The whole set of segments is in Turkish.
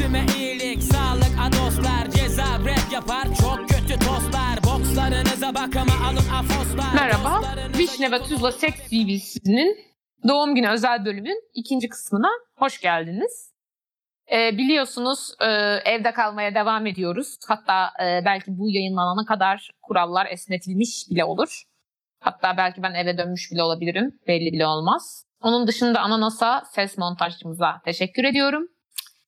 Üstüme iyilik, sağlık, adoslar Ceza rap yapar, çok kötü tostlar Bokslarınıza bakama alın afoslar Merhaba, Vişne ve Tuzla Seks TV'sinin doğum günü özel bölümün ikinci kısmına hoş geldiniz. Ee, biliyorsunuz e, evde kalmaya devam ediyoruz. Hatta e, belki bu yayınlanana kadar kurallar esnetilmiş bile olur. Hatta belki ben eve dönmüş bile olabilirim. Belli bile olmaz. Onun dışında Ananas'a ses montajcımıza teşekkür ediyorum.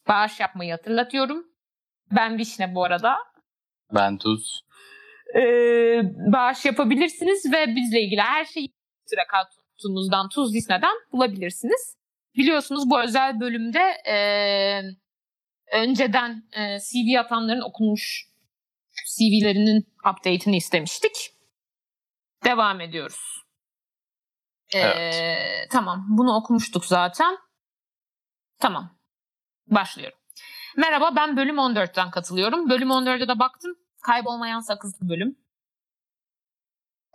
Bağış yapmayı hatırlatıyorum. Ben Vişne bu arada. Ben Tuz. Ee, bağış yapabilirsiniz ve bizle ilgili her şeyi Twitter account'umuzdan Tuz Disney'den bulabilirsiniz. Biliyorsunuz bu özel bölümde e, önceden e, CV atanların okunmuş CV'lerinin update'ini istemiştik. Devam ediyoruz. Ee, Evet. Tamam bunu okumuştuk zaten. Tamam başlıyorum. Merhaba ben bölüm 14'ten katılıyorum. Bölüm 14'e de baktım. Kaybolmayan sakızlı bölüm.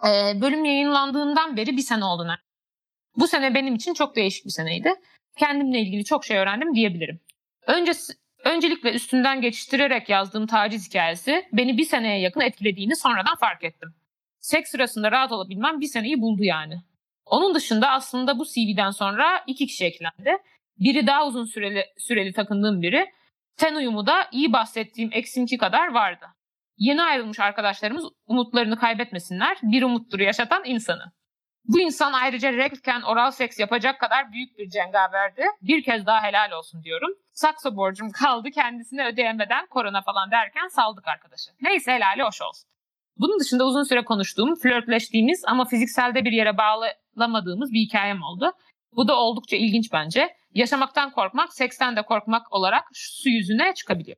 Ee, bölüm yayınlandığından beri bir sene oldu. Bu sene benim için çok değişik bir seneydi. Kendimle ilgili çok şey öğrendim diyebilirim. Öncesi, öncelikle üstünden geçiştirerek yazdığım taciz hikayesi beni bir seneye yakın etkilediğini sonradan fark ettim. Seks sırasında rahat olabilmem bir seneyi buldu yani. Onun dışında aslında bu CV'den sonra iki kişi eklendi. Biri daha uzun süreli, süreli takındığım biri. Ten uyumu da iyi bahsettiğim eksimki kadar vardı. Yeni ayrılmış arkadaşlarımız umutlarını kaybetmesinler. Bir umuttur yaşatan insanı. Bu insan ayrıca rekken oral seks yapacak kadar büyük bir cengaverdi. Bir kez daha helal olsun diyorum. Sakso borcum kaldı kendisine ödeyemeden korona falan derken saldık arkadaşı. Neyse helali hoş olsun. Bunun dışında uzun süre konuştuğum, flörtleştiğimiz ama fizikselde bir yere bağlamadığımız bir hikayem oldu. Bu da oldukça ilginç bence. Yaşamaktan korkmak, seksten de korkmak olarak su yüzüne çıkabiliyor.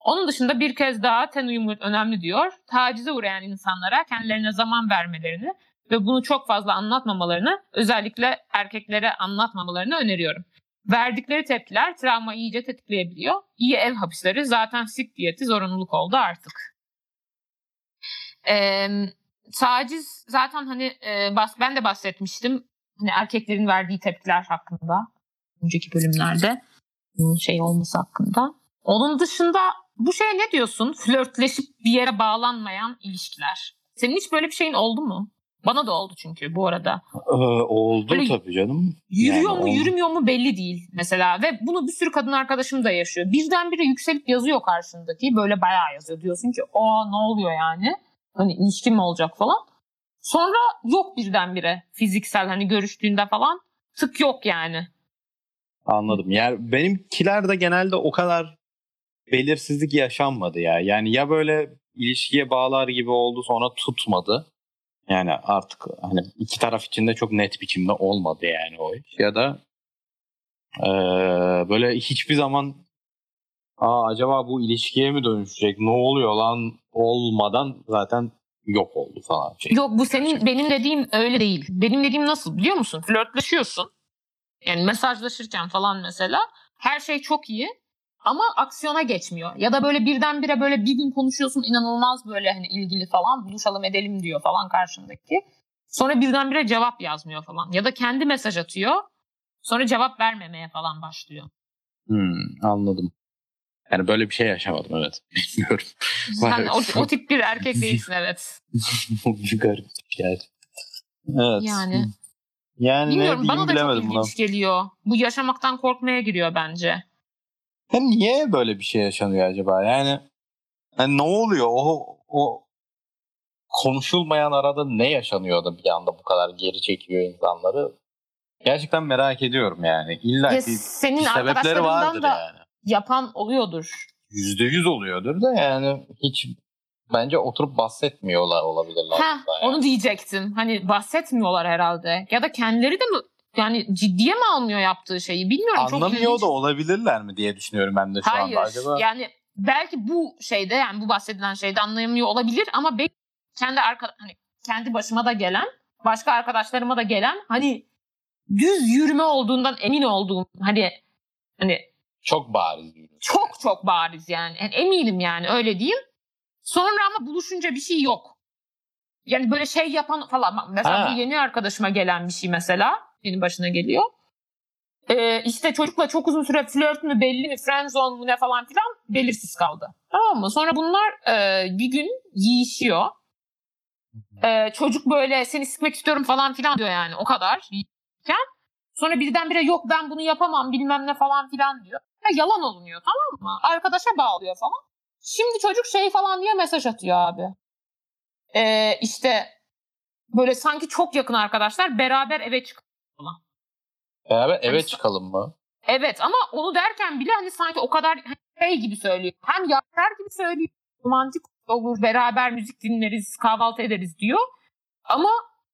Onun dışında bir kez daha ten uyumu önemli diyor. Tacize uğrayan insanlara kendilerine zaman vermelerini ve bunu çok fazla anlatmamalarını, özellikle erkeklere anlatmamalarını öneriyorum. Verdikleri tepkiler travmayı iyice tetikleyebiliyor. İyi ev hapisleri zaten sik diyeti zorunluluk oldu artık. Ee, taciz zaten hani e, bas, ben de bahsetmiştim. Hani erkeklerin verdiği tepkiler hakkında önceki bölümlerde şey olması hakkında. Onun dışında bu şeye ne diyorsun? Flörtleşip bir yere bağlanmayan ilişkiler. Senin hiç böyle bir şeyin oldu mu? Bana da oldu çünkü bu arada. Ee, oldu Böyle tabii canım. Yürüyor Yani mu yürümüyor mu belli değil mesela. Ve bunu bir sürü kadın arkadaşım da yaşıyor. Birdenbire yükselip yazıyor karşındaki. Böyle bayağı yazıyor. Diyorsun ki o ne oluyor yani? Hani ilişki mi olacak falan. Sonra yok birdenbire fiziksel hani görüştüğünde falan. Tık yok yani. Anladım. Yani benimkiler de genelde o kadar belirsizlik yaşanmadı ya. Yani ya böyle ilişkiye bağlar gibi oldu sonra tutmadı. Yani artık hani iki taraf için de çok net biçimde olmadı yani o iş. Ya da eee, böyle hiçbir zaman Aa, acaba bu ilişkiye mi dönüşecek? Ne oluyor lan? Olmadan zaten yok oldu falan. Şey. Yok bu senin benim dediğim öyle değil. Benim dediğim nasıl biliyor musun? Flörtleşiyorsun. Yani mesajlaşırken falan mesela her şey çok iyi ama aksiyona geçmiyor. Ya da böyle birdenbire böyle bir gün konuşuyorsun inanılmaz böyle hani ilgili falan buluşalım edelim diyor falan karşındaki. Sonra birdenbire cevap yazmıyor falan. Ya da kendi mesaj atıyor. Sonra cevap vermemeye falan başlıyor. Hmm, anladım. Yani böyle bir şey yaşamadım evet. Bilmiyorum. Sen o, o tip bir erkek değilsin evet. Bu garip yani. Evet. Yani. Yani Bilmiyorum ne bana da çok bilemedim buna. ilginç geliyor. Bu yaşamaktan korkmaya giriyor bence. Ya niye böyle bir şey yaşanıyor acaba? Yani, yani ne oluyor? O o konuşulmayan arada ne yaşanıyor da bir anda bu kadar geri çekiyor insanları? Gerçekten merak ediyorum yani. İlla Ya ki sebepleri vardır da yani. Yapan oluyordur. Yüzde yüz oluyordur da yani hiç bence oturup bahsetmiyorlar olabilirler. Ha, yani. onu diyecektim. Hani bahsetmiyorlar herhalde. Ya da kendileri de mi yani ciddiye mi almıyor yaptığı şeyi bilmiyorum. Çok Anlamıyor ilginç. da olabilirler mi diye düşünüyorum ben de şu Hayır. anda. Acaba Yani belki bu şeyde yani bu bahsedilen şeyde anlayamıyor olabilir ama belki kendi arka hani kendi başıma da gelen, başka arkadaşlarıma da gelen hani düz yürüme olduğundan emin olduğum hani hani çok bariz. çok çok bariz yani. yani eminim yani öyle diyeyim. Sonra ama buluşunca bir şey yok. Yani böyle şey yapan falan. Mesela Ha. bir yeni arkadaşıma gelen bir şey mesela. Benim başına geliyor. Ee, işte çocukla çok uzun süre flört mü belli mi, friendzone mu ne falan filan belirsiz kaldı. Tamam mı? Sonra bunlar e, bir gün yiyişiyor. Ee, çocuk böyle seni sıkmak istiyorum falan filan diyor yani o kadar. Sonra birdenbire yok ben bunu yapamam bilmem ne falan filan diyor. Ya yalan olunuyor tamam mı? Arkadaşa bağlıyor falan. Şimdi çocuk şey falan diye mesaj atıyor abi. Ee, işte böyle sanki çok yakın arkadaşlar beraber eve çık. Beraber eve Hani- çıkalım mı? Evet ama onu derken bile hani sanki o kadar şey gibi söylüyor. Hem yaşar gibi söylüyor. Romantik olur, beraber müzik dinleriz, kahvaltı ederiz diyor. Ama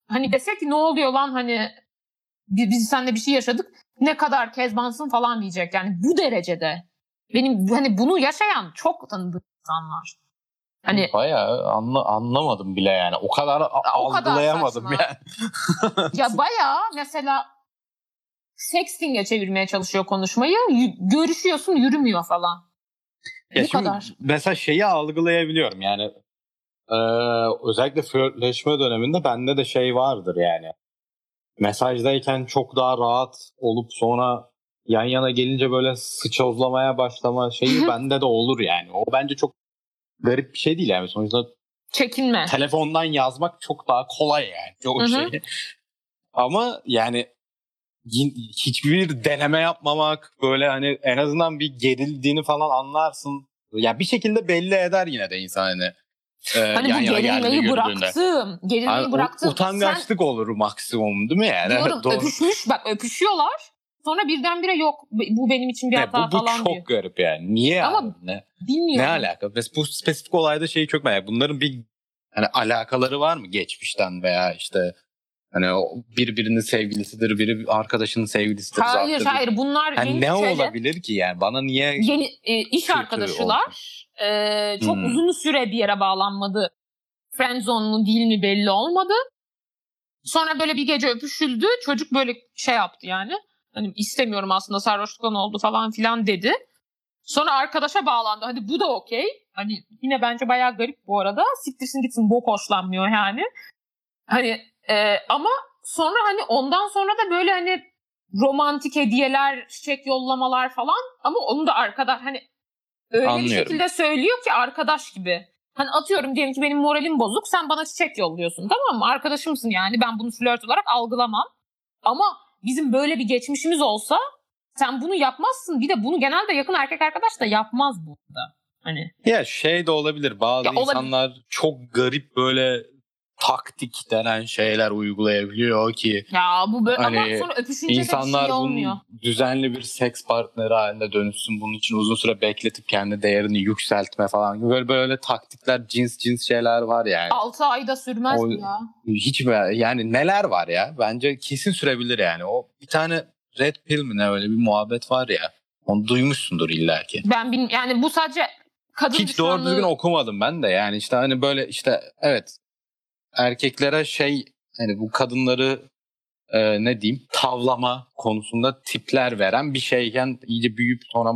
hani desek ki ne oluyor lan hani biz, seninle bir şey yaşadık. Ne kadar kezbansın falan diyecek. Yani bu derecede. Benim hani bunu yaşayan çok tanıdığım insanlar. Hani Bayağı anla, anlamadım bile yani. O kadar a- o kadar algılayamadım saçma. yani. ya bayağı mesela sexting'e çevirmeye çalışıyor konuşmayı. Y- görüşüyorsun yürümüyor falan. Ya bu kadar. Mesela şeyi algılayabiliyorum yani. Ee, özellikle flörtleşme döneminde bende de şey vardır yani. Mesajdayken çok daha rahat olup sonra yan yana gelince böyle sıçozlamaya başlama şeyi bende de olur yani. O bence çok garip bir şey değil yani. Sonuçta Çekinme. telefondan yazmak çok daha kolay yani. Çok Hı hı. şey. Ama yani hiçbir deneme yapmamak böyle hani en azından bir gerildiğini falan anlarsın. Ya bir şekilde belli eder yine de insan hani. E, Hani yan bu gerilmeyi bıraktım. Gerilmeyi bıraktım. utangaçlık olur maksimum değil mi yani? Sen, diyorum Doğru. öpüşmüş bak öpüşüyorlar. Sonra birdenbire yok bu benim için bir Ne, hata bu, bu falan çok diyor. garip yani. Niye Ama abi? Ne, ne Bilmiyorum. alaka? Mes- Bu spesifik olayda şeyi çok merak Bunların bir hani alakaları var mı geçmişten veya işte hani birbirinin sevgilisidir, biri arkadaşının sevgilisidir. Hayır zaten. hayır bunlar yeni, ne şöyle, olabilir ki yani? Bana niye yeni e, iş arkadaşılar. E, çok Hmm. uzun süre bir yere bağlanmadı. Friendzone mu değil mi belli olmadı. Sonra böyle bir gece öpüşüldü. Çocuk böyle şey yaptı yani. Hani istemiyorum aslında sarhoşluktan oldu falan filan dedi. Sonra arkadaşa bağlandı. Hadi bu da okey. Hani yine bence bayağı garip bu arada. Siktirsin gitsin bok hoşlanmıyor yani. Hani e, ama sonra hani ondan sonra da böyle hani romantik hediyeler, çiçek yollamalar falan ama onu da arkadaş hani öyle Anlıyorum. bir şekilde söylüyor ki arkadaş gibi. Hani atıyorum diyelim ki benim moralim bozuk sen bana çiçek yolluyorsun tamam mı? Arkadaşımsın yani ben bunu flört olarak algılamam. Ama bizim böyle bir geçmişimiz olsa sen bunu yapmazsın. Bir de bunu genelde yakın erkek arkadaş da yapmaz bu arada. Hani Ya şey de olabilir. Bazı Ya olabilir. insanlar çok garip böyle taktik denen şeyler uygulayabiliyor ki ya bu böyle Hani ama sonra öpüşünce bir insanlar şey olmuyor. bunun düzenli bir seks partneri haline dönüşsün. Bunun için uzun süre bekletip kendi değerini yükseltme falan. Böyle böyle taktikler, cins cins şeyler var yani. 6 ayda sürmez O- mi ya? Hiç? Yani neler var ya? Bence kesin sürebilir yani. O bir tane Red Pill mi ne öyle bir muhabbet var ya. Onu duymuşsundur illaki. Ben bilmiyorum. Yani bu sadece kadın Hiç doğru düşmanlığı- düzgün okumadım ben de. Yani işte hani böyle işte evet erkeklere şey hani bu kadınları e, ne diyeyim tavlama konusunda tipler veren bir şeyken iyice büyüyüp sonra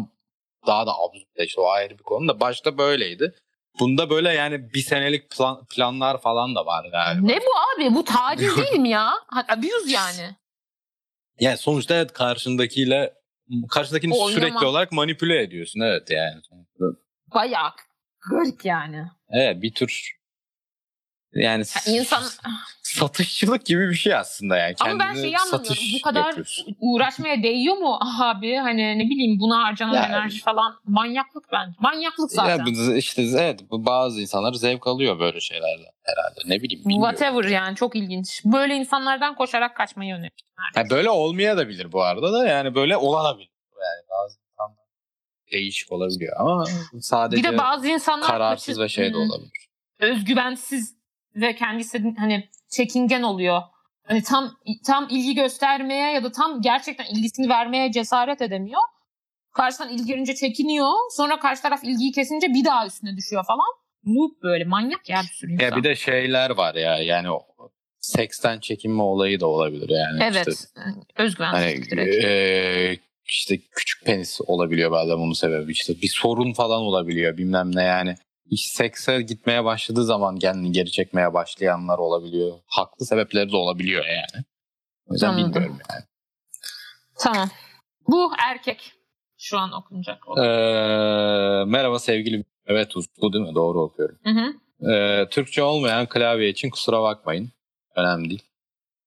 daha da absürtleşti. O ayrı bir konu da başta böyleydi. Bunda böyle yani bir senelik plan- planlar falan da var galiba. Ne bu abi? Bu taciz değil mi ya? Abuse yani. Yani sonuçta evet karşındakiyle karşındakini Oynama. sürekli olarak manipüle ediyorsun evet yani. Bayağı garip yani. Evet bir tür yani Ya insan satışçılık gibi bir şey aslında yani. ama ben şeyi anlamıyorum. Bu kadar yapıyorsun. uğraşmaya değiyor mu abi? Hani ne bileyim buna harcanan Ya- enerji falan manyaklık bence. Manyaklık zaten. Ya işte evet bazı insanlar zevk alıyor böyle şeylerden herhalde. Ne bileyim bilmiyorum. Whatever yani çok ilginç. Böyle insanlardan koşarak kaçmayı öneririm. Ha, böyle olmaya da bilir bu arada da yani böyle olabilir. Yani bazı insanlar değişik olabiliyor ama sadece Bir de bazı insanlar kararsız ve şey de olabilir. özgüvensiz ve kendisi hani çekingen oluyor. Hani tam tam ilgi göstermeye ya da tam gerçekten ilgisini vermeye cesaret edemiyor. Karşıdan ilgi görünce çekiniyor. Sonra karşı taraf ilgiyi kesince bir daha üstüne düşüyor falan. Loop böyle manyak ya bir sürü insan. Ya bir de şeyler var ya yani o seksten çekinme olayı da olabilir yani. evet. İşte, Özgüvensizlik hani direkt. e, işte küçük penis olabiliyor bazen bunun sebebi işte bir sorun falan olabiliyor bilmem ne yani. Sekse gitmeye başladığı zaman kendini geri çekmeye başlayanlar olabiliyor. Haklı sebepleri de olabiliyor yani. O yüzden Anladım. bilmiyorum yani. Tamam. Bu erkek şu an okunacak. Ee, merhaba sevgili Evet bu değil mi? Doğru okuyorum. Hı hı. Ee, Türkçe olmayan klavye için kusura bakmayın. Önemli değil.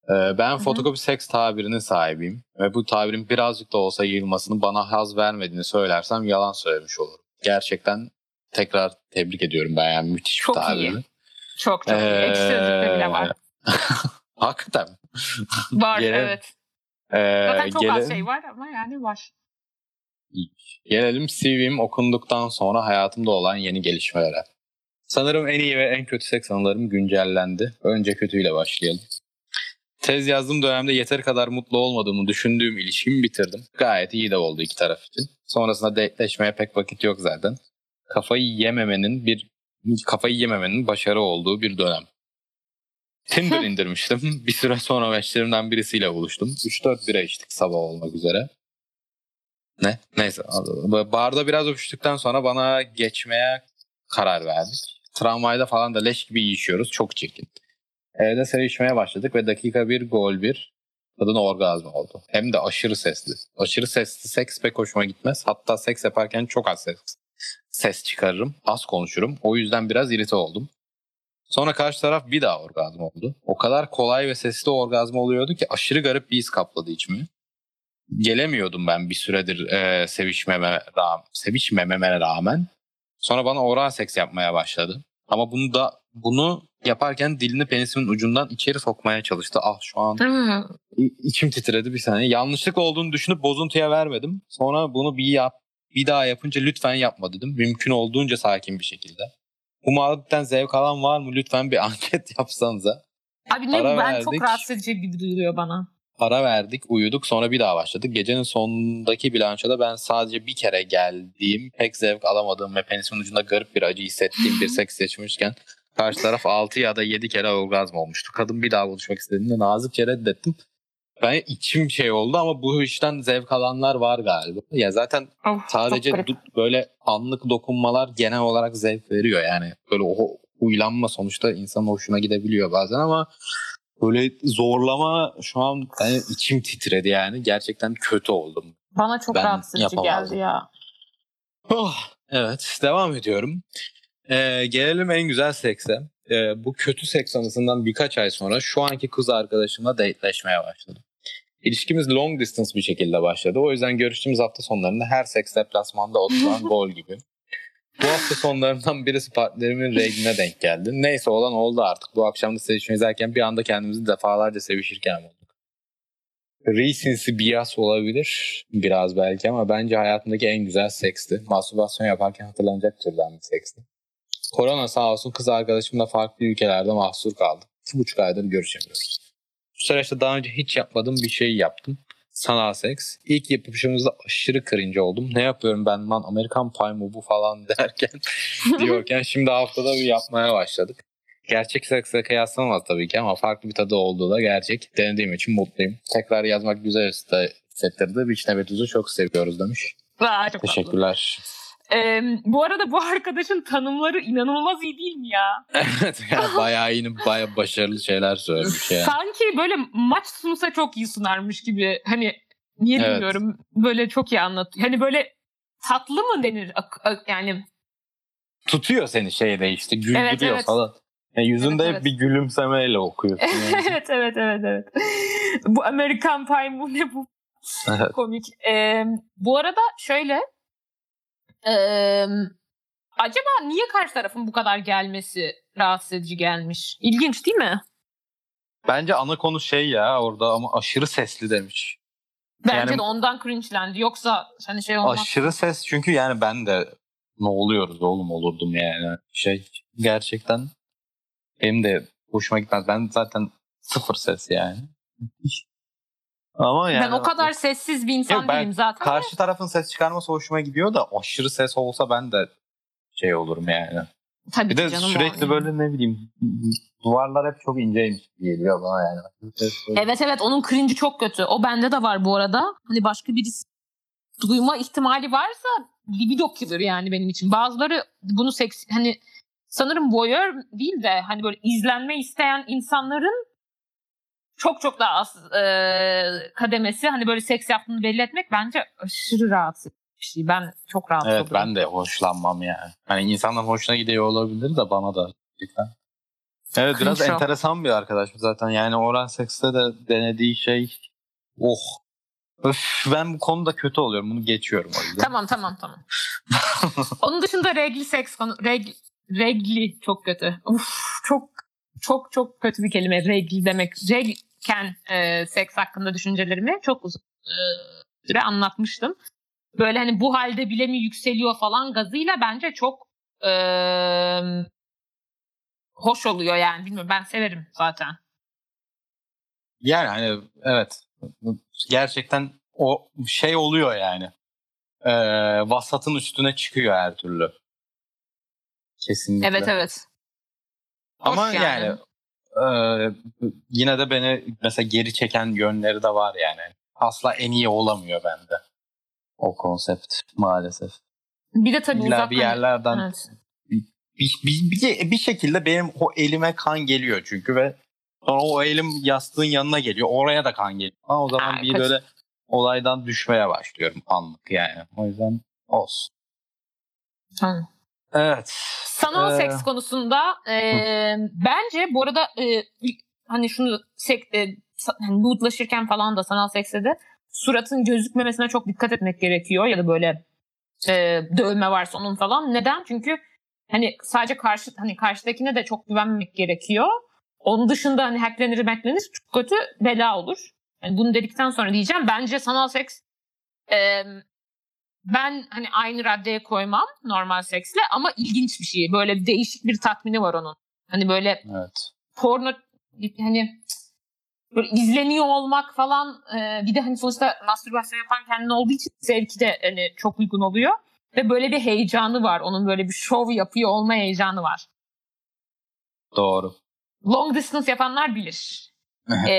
Ee, ben hı. fotokopi seks tabirinin sahibiyim. Ve bu tabirin birazcık da olsa yayılmasını bana haz vermediğini söylersem yalan söylemiş olurum. Gerçekten tekrar tebrik ediyorum ben yani müthiş Çok bir iyi. tabiri. Çok çok iyi. Ekşi sözlükte bile var. Hakikaten. Var Gene- evet. Ee, Zaten çok az gele- şey var ama yani var. Gelelim CV'm okunduktan sonra hayatımda olan yeni gelişmelere. Sanırım en iyi ve en kötü seks anılarım güncellendi. Önce kötüyle başlayalım. Tez yazdığım dönemde yeteri kadar mutlu olmadığımı düşündüğüm ilişkimi bitirdim. Gayet iyi de oldu iki taraf için. Sonrasında date'leşmeye pek vakit yok zaten. Kafayı yememenin bir kafayı yememenin başarı olduğu bir dönem. Tinder indirmiştim. Bir süre sonra meşlerimden birisiyle buluştum. 3-4 bira içtik sabah olmak üzere. Ne? Neyse. Barda biraz öpüştükten sonra bana geçmeye karar verdik. Tramvayda falan da leş gibi yiyişiyoruz. Çok çirkin. Evde sevişmeye başladık ve dakika bir gol bir kadın orgazm oldu. Hem de aşırı sesli. Aşırı sesli seks pek hoşuma gitmez. Hatta seks yaparken çok az ses, ses çıkarırım. Az konuşurum. O yüzden biraz irite oldum. Sonra karşı taraf bir daha orgazm oldu. O kadar kolay ve sesli orgazm oluyordu ki aşırı garip bir his kapladı içimi gelemiyordum ben bir süredir e, sevişmeme rağmen, sevişmememe rağmen. Sonra bana oral seks yapmaya başladı. Ama bunu da bunu yaparken dilini penisimin ucundan içeri sokmaya çalıştı. Ah şu an içim titredi bir saniye. Yanlışlık olduğunu düşünüp bozuntuya vermedim. Sonra bunu bir yap, bir daha yapınca lütfen yapma dedim. Mümkün olduğunca sakin bir şekilde. Bu muhabbetten zevk alan var mı? Lütfen bir anket yapsanıza. Abi ne bu Ara ben çok verdik. rahatsız edici gibi duyuluyor bana. Ara verdik, uyuduk. Sonra bir daha başladık. Gecenin sonundaki bilançoda ben sadece bir kere geldiğim, pek zevk alamadığım ve penisimin ucunda garip bir acı hissettiğim bir seks yaşamışken karşı taraf 6 ya da 7 kere orgazm olmuştu. Kadın bir daha buluşmak istediğinde nazikçe reddettim. Ben içim şey oldu ama bu işten zevk alanlar var galiba. Ya zaten Of, sadece du- böyle anlık dokunmalar genel olarak zevk veriyor. Yani böyle o uylanma sonuçta insanın hoşuna gidebiliyor bazen ama böyle zorlama şu an yani içim titredi yani. Gerçekten kötü oldum. Bana çok Ben rahatsız edici geldi ya. Oh, evet devam ediyorum. Ee, gelelim en güzel sekse. Ee, bu kötü seks anısından birkaç ay sonra şu anki kız arkadaşımla dateleşmeye başladım. İlişkimiz long distance bir şekilde başladı. O yüzden görüştüğümüz hafta sonlarında her seks deplasmanda oturan gol gibi. Bu hafta sonlarından birisi partnerimin regline denk geldi. Neyse olan oldu artık. Bu akşam da sevişme izlerken bir anda kendimizi defalarca sevişirken bulduk. Recency bias olabilir biraz belki ama bence hayatımdaki en güzel seksti. Mastürbasyon yaparken hatırlanacak türden bir seksti. Korona sağ olsun kız arkadaşımla farklı ülkelerde mahsur kaldık. İki buçuk aydır görüşemiyoruz. Süreçte daha önce hiç yapmadığım bir şey yaptım. Sanal seks. İlk yapışımızda aşırı cringe oldum. Ne yapıyorum ben lan Amerikan Pie mı bu falan derken diyorken şimdi haftada bir yapmaya başladık. Gerçek seksle kıyaslanamaz tabii ki ama farklı bir tadı olduğu da gerçek. Denediğim için mutluyum. Tekrar yazmak güzel hissettirdi. Biçne ve tuzu çok seviyoruz demiş. Aa, çok tatlı. Ee, bu arada bu arkadaşın tanımları inanılmaz iyi değil mi ya? evet ya bayağı yeni bayağı başarılı şeyler söylemiş yani. Sanki böyle maç sunsa çok iyi sunarmış gibi. Hani niye Evet. bilmiyorum. Böyle çok iyi anlatıyor. Hani böyle tatlı mı denir? Yani Tutuyor seni şeyde işte güldürüyor Evet, evet. falan. Yani yüzünde Evet, hep evet. bir gülümsemeyle okuyorsun. Yani. evet evet evet evet. bu Amerikan Pie bu ne bu? Evet. Komik. Ee, bu arada şöyle ee, acaba niye karşı tarafın bu kadar gelmesi rahatsız edici gelmiş? İlginç değil mi? Bence ana konu şey ya orada ama aşırı sesli demiş. Bence Yani- de ondan cringe'lendi. Yoksa hani şey olmaz. Aşırı ses çünkü yani ben de ne oluyoruz oğlum olurdum yani. Şey gerçekten benim de hoşuma gitmez. Ben zaten sıfır ses yani. Ama yani ben o kadar sessiz bir insan ben değilim zaten. karşı tarafın ses çıkarması hoşuma gidiyor da aşırı ses olsa ben de şey olurum yani. Tabii Bir de canım sürekli yani. böyle ne bileyim duvarlar hep çok inceymiş geliyor bana yani. Evet evet onun cringe'i çok kötü. O bende de var bu arada. Hani başka birisi duyma ihtimali varsa libido killer yani benim için. Bazıları bunu seks hani sanırım voyeur değil de hani böyle izlenme isteyen insanların çok çok daha az e, kademesi hani böyle seks yaptığını belli etmek bence aşırı rahatsız bir şey. Ben çok rahatsız Evet oluyorum. ben de hoşlanmam yani. Hani insanların hoşuna gidiyor olabilir de bana da. gerçekten. Evet biraz enteresan bir arkadaş zaten. Yani oral sekste de denediği şey oh. Öf ben bu konuda kötü oluyorum. Bunu geçiyorum o yüzden. Tamam tamam tamam. Onun dışında regli seks konu reg, regli çok kötü. Uf, çok çok çok kötü bir kelime regli demek. Regken e, seks hakkında düşüncelerimi çok uzun e, süre anlatmıştım. Böyle hani bu halde bile mi yükseliyor falan gazıyla bence çok e, hoş oluyor yani. Bilmiyorum ben severim zaten. Yani hani evet. Gerçekten o şey oluyor yani. Ee, vasatın üstüne çıkıyor her türlü. Kesinlikle. Evet evet. Ama Hoş yani, yani. E, yine de beni mesela geri çeken yönleri de var yani. Asla en iyi olamıyor bende. O konsept maalesef. Bir de tabii İlla uzak bir yerlerden Evet. bir, bir, bir, bir şekilde benim o elime kan geliyor çünkü ve sonra o elim yastığın yanına geliyor. Oraya da kan geliyor. Ha, o zaman Ay, bir kaç- böyle olaydan düşmeye başlıyorum anlık yani. O yüzden olsun. Tamam. Evet. Sanal Ee, seks konusunda e, bence bu arada e, hani şunu sek, e, hani nude'laşırken falan da sanal sekste de suratın gözükmemesine çok dikkat etmek gerekiyor ya da böyle e, dövme varsa onun falan. Neden? Çünkü hani sadece karşı hani karşıdakine de çok güvenmek gerekiyor. Onun dışında hani hacklenir hacklenir çok kötü bela olur. Yani bunu dedikten sonra diyeceğim bence sanal seks e, ben hani aynı raddeye koymam normal seksle ama ilginç bir şey. Böyle değişik bir tatmini var onun. Hani böyle Evet. porno hani böyle izleniyor olmak falan e, bir de hani sonuçta mastürbasyon yapan kendine olduğu için zevki de hani çok uygun oluyor. Ve böyle bir heyecanı var. Onun böyle bir şov yapıyor olma heyecanı var. Doğru. Long distance yapanlar bilir. e,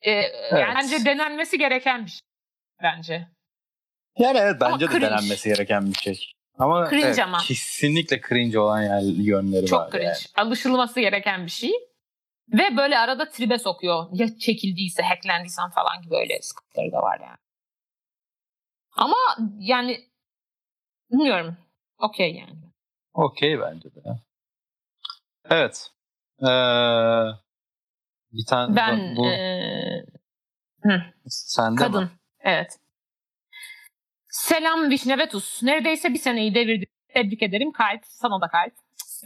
e, yani bence denenmesi gereken bir şey. Bence. Yani evet Ama bence de cringe. denenmesi gereken bir şey. Ama, Cringe evet, ama. kesinlikle cringe olan yer, yönleri Çok var. cringe. yani. Alışılması gereken bir şey. Ve böyle arada tribe sokuyor. Ya çekildiyse, hacklendiysen falan gibi öyle sıkıntıları da var yani. Ama yani bilmiyorum. Okey yani. Okey bence de. Evet. Ee, bir tane Ben bu eee, sende kadın. mi? Evet. Selam Vişne ve Tuz. Neredeyse bir seneyi devirdim. Tebrik ederim. Kalp. Sana da kalp.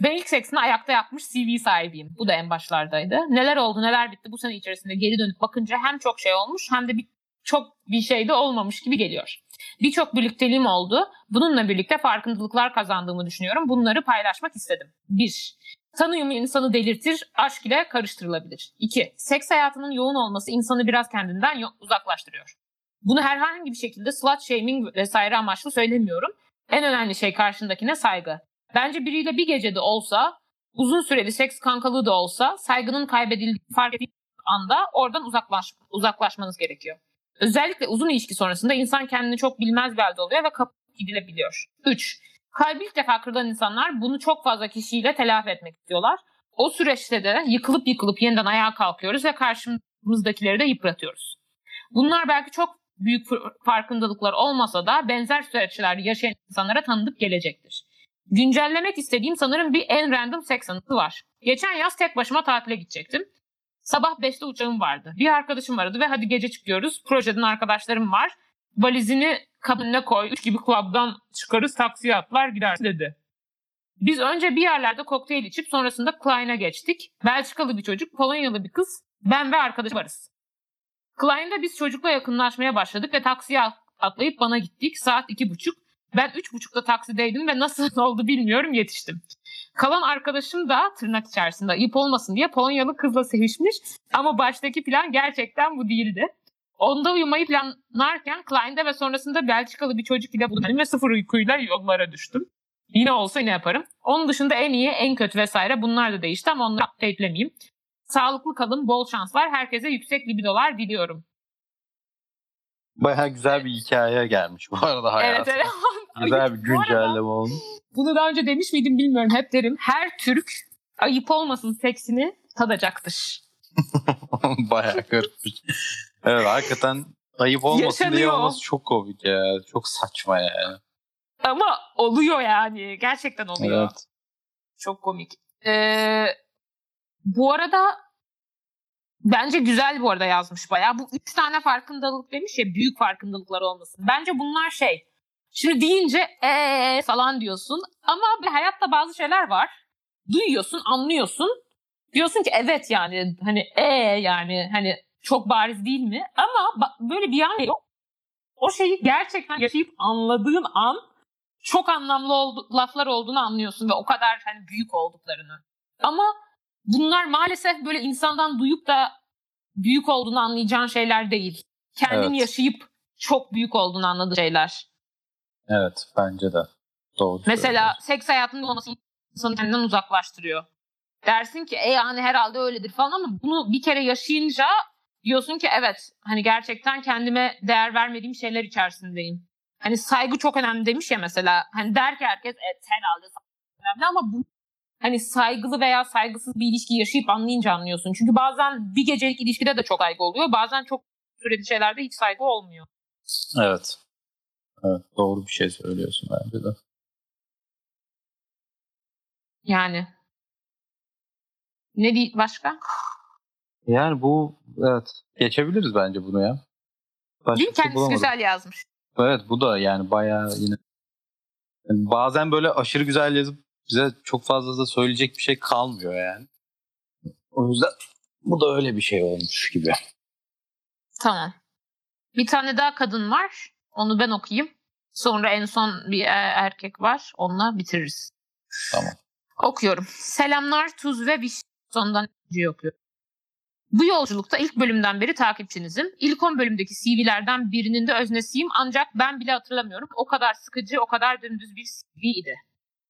Ben ilk seksini ayakta yapmış CV sahibiyim. Bu da en başlardaydı. Neler oldu neler bitti bu sene içerisinde geri dönüp bakınca hem çok şey olmuş hem de bir, çok bir şey de olmamış gibi geliyor. Birçok birlikteliğim oldu. Bununla birlikte farkındalıklar kazandığımı düşünüyorum. Bunları paylaşmak istedim. 1. Tanıyımı insanı delirtir, aşk ile karıştırılabilir. 2. Seks hayatının yoğun olması insanı biraz kendinden yo- uzaklaştırıyor. Bunu herhangi bir şekilde slut shaming vesaire amaçlı söylemiyorum. En önemli şey karşındakine saygı. Bence biriyle bir gecede olsa, uzun süreli seks kankalığı da olsa saygının kaybedildiğini fark anda oradan uzaklaş, uzaklaşmanız gerekiyor. Özellikle uzun ilişki sonrasında insan kendini çok bilmez bir halde oluyor ve kapıp gidilebiliyor. 3. Kalbi ilk defa kırılan insanlar bunu çok fazla kişiyle telafi etmek istiyorlar. O süreçte de yıkılıp yıkılıp yeniden ayağa kalkıyoruz ve karşımızdakileri de yıpratıyoruz. Bunlar belki çok büyük farkındalıklar olmasa da benzer süreçler yaşayan insanlara tanıdık gelecektir. Güncellemek istediğim sanırım bir en random seks anısı var. Geçen yaz tek başıma tatile gidecektim. Sabah 5'te uçağım vardı. Bir arkadaşım aradı ve hadi gece çıkıyoruz. Projeden arkadaşlarım var. Valizini kabinine koy. Üç gibi klubdan çıkarız taksiye atlar gider dedi. Biz önce bir yerlerde kokteyl içip sonrasında Klein'a geçtik. Belçikalı bir çocuk, Polonyalı bir kız, ben ve arkadaşım varız. Klein'de biz çocukla yakınlaşmaya başladık ve taksiye atlayıp bana gittik. Saat iki buçuk. Ben üç buçukta taksideydim ve nasıl oldu bilmiyorum yetiştim. Kalan arkadaşım da tırnak içerisinde ayıp olmasın diye Polonyalı kızla sevişmiş ama baştaki plan gerçekten bu değildi. Onda uyumayı planlarken Klein'de ve sonrasında Belçikalı bir çocuk ile bulundum ve sıfır uykuyla yollara düştüm. Yine olsa yine yaparım. Onun dışında en iyi, en kötü vesaire bunlar da değişti ama onları updatelemeyeyim. Sağlıklı kalın, bol şanslar. Herkese yüksek libidolar diliyorum. Baya güzel bir hikaye gelmiş bu arada hayatım. Evet, evet. Güzel bir güncelleme olmuş. Bunu daha önce demiş miydim bilmiyorum. Hep derim. Her Türk ayıp olmasın seksini tadacaktır. Bayağı garip. Evet hakikaten ayıp olmasın diye Yaşanıyor. olması çok komik ya. Çok saçma yani. Ama oluyor yani. Gerçekten oluyor. Evet. Çok komik. Ee, bu arada bence güzel bu arada yazmış bayağı. Bu üç tane farkındalık demiş ya büyük farkındalıklar olmasın. Bence bunlar şey. Şimdi deyince ee falan diyorsun ama bir hayatta bazı şeyler var. Duyuyorsun, anlıyorsun. Diyorsun ki evet yani hani ee yani hani çok bariz değil mi? Ama böyle bir an yok. O şeyi gerçekten yaşayıp anladığın an çok anlamlı oldu, laflar olduğunu anlıyorsun ve o kadar hani büyük olduklarını. Ama bunlar maalesef böyle insandan duyup da büyük olduğunu anlayacağın şeyler değil. Kendin Evet. yaşayıp çok büyük olduğunu anladığın şeyler. Evet bence de. Doğru Mesela söylüyorsun. seks hayatında olması insanı kendinden uzaklaştırıyor. Dersin ki e yani herhalde öyledir falan ama bunu bir kere yaşayınca diyorsun ki evet hani gerçekten kendime değer vermediğim şeyler içerisindeyim. Hani saygı çok önemli demiş ya mesela. Hani der ki herkes evet herhalde saygı önemli ama bu hani saygılı veya saygısız bir ilişki yaşayıp anlayınca anlıyorsun. Çünkü bazen bir gecelik ilişkide de çok saygı oluyor. Bazen çok süreli şeylerde hiç saygı olmuyor. Evet. Evet doğru bir şey söylüyorsun bence de. Yani. Ne di başka? Yani bu evet geçebiliriz bence bunu ya. Başka Değil bir şey kendisi bulamadım. güzel yazmış. Evet bu da yani bayağı yine Yani bazen böyle aşırı güzel yazıp bize çok fazla da söyleyecek bir şey kalmıyor yani. O yüzden bu da öyle bir şey olmuş gibi. Tamam. Bir tane daha kadın var. Onu ben okuyayım. Sonra en son bir e- erkek var. Onunla bitiririz. Tamam. Okuyorum. Selamlar Tuz ve Viş. Sondan önce okuyorum. Bu yolculukta ilk bölümden beri takipçinizim. İlk 10 bölümdeki CV'lerden birinin de öznesiyim ancak ben bile hatırlamıyorum. O kadar sıkıcı, o kadar dümdüz bir CV idi.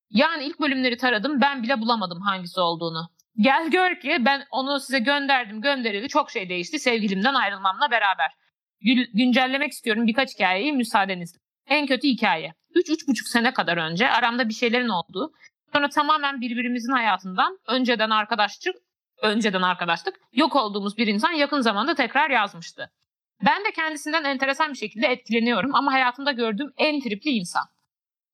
Yani ilk bölümleri taradım ben bile bulamadım hangisi olduğunu. Gel gör ki ben onu size gönderdim gönderili çok şey değişti sevgilimden ayrılmamla beraber. Gül- güncellemek istiyorum birkaç hikayeyi müsaadenizle. En kötü hikaye. 3-3,5 sene kadar önce aramda bir şeylerin olduğu, sonra tamamen birbirimizin hayatından önceden arkadaşlık, önceden arkadaşlık, yok olduğumuz bir insan yakın zamanda tekrar yazmıştı. Ben de kendisinden enteresan bir şekilde etkileniyorum ama hayatımda gördüğüm en tripli insan.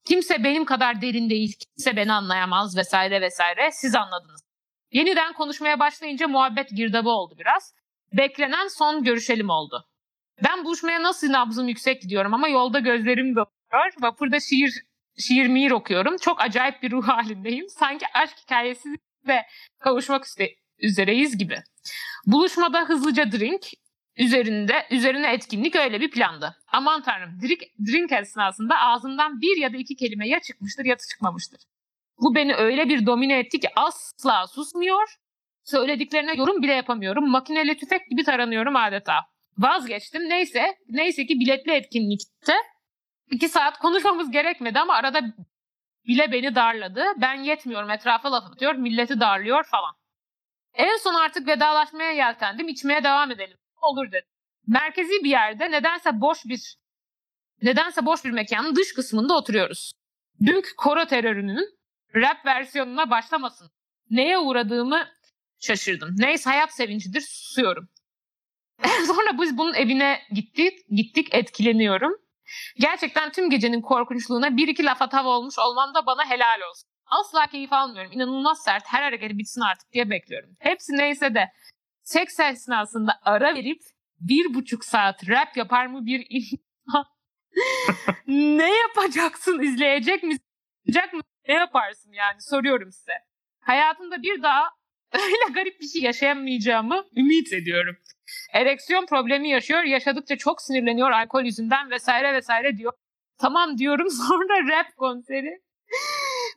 Kimse benim kadar derin değil, kimse beni anlayamaz vesaire vesaire. Siz anladınız. Yeniden konuşmaya başlayınca muhabbet girdabı oldu biraz. Beklenen son görüşelim oldu. Ben buluşmaya nasıl nabzım yüksek gidiyorum ama yolda gözlerim doluyor. Vapurda şiir, şiir mihir okuyorum. Çok acayip bir ruh halindeyim. Sanki aşk hikayesi ve kavuşmak üzereyiz gibi. Buluşmada hızlıca drink, üzerinde üzerine etkinlik öyle bir plandı. Aman tanrım drink, drink esnasında ağzımdan bir ya da iki kelime ya çıkmıştır ya da çıkmamıştır. Bu beni öyle bir domine etti ki asla susmuyor. Söylediklerine yorum bile yapamıyorum. Makineli tüfek gibi taranıyorum adeta. Vazgeçtim. Neyse. Neyse ki biletli etkinlikte iki saat konuşmamız gerekmedi ama arada bile beni darladı. Ben yetmiyorum etrafa laf atıyor. Milleti darlıyor falan. En son artık vedalaşmaya yeltendim. içmeye devam edelim. Olur dedim. Merkezi bir yerde nedense boş bir nedense boş bir mekanın dış kısmında oturuyoruz. Dünkü koro terörünün rap versiyonuna başlamasın. Neye uğradığımı şaşırdım. Neyse hayat sevincidir susuyorum. Sonra biz bunun evine gittik, gittik etkileniyorum. Gerçekten tüm gecenin korkunçluğuna bir iki laf hatav olmuş olmam da bana helal olsun. Asla keyif almıyorum. İnanılmaz sert. Her hareketi bitsin artık diye bekliyorum. Hepsi neyse de seks esnasında ara verip bir buçuk saat rap yapar mı bir insan? ne yapacaksın? İzleyecek misin? Yapacak mısın? Ne yaparsın yani? Soruyorum size. Hayatımda bir daha öyle garip bir şey yaşayamayacağımı ümit ediyorum. Ereksiyon problemi yaşıyor. Yaşadıkça çok sinirleniyor alkol yüzünden vesaire vesaire diyor. Tamam diyorum sonra rap konseri.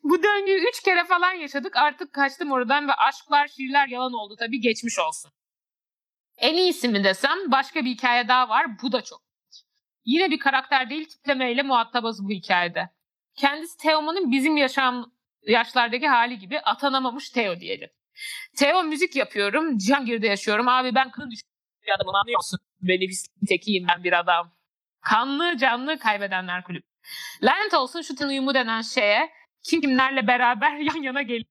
Bu döngüyü üç kere falan yaşadık. Artık kaçtım oradan ve aşklar, şiirler yalan oldu tabii geçmiş olsun. En iyisi mi desem başka bir hikaye daha var. Bu da çok. Yine bir karakter değil tiplemeyle muhatabız bu hikayede. Kendisi Teoman'ın bizim yaşam yaşlardaki hali gibi atanamamış Teo diyelim. Teo müzik yapıyorum. Cihangir'de yaşıyorum. Abi ben kız bir adamım anlıyor musun? Beni bir tekiyim ben bir adam. Kanlı canlı kaybedenler kulübü. Lanet olsun şu ten uyumu denen şeye kimlerle beraber yan yana geliyor.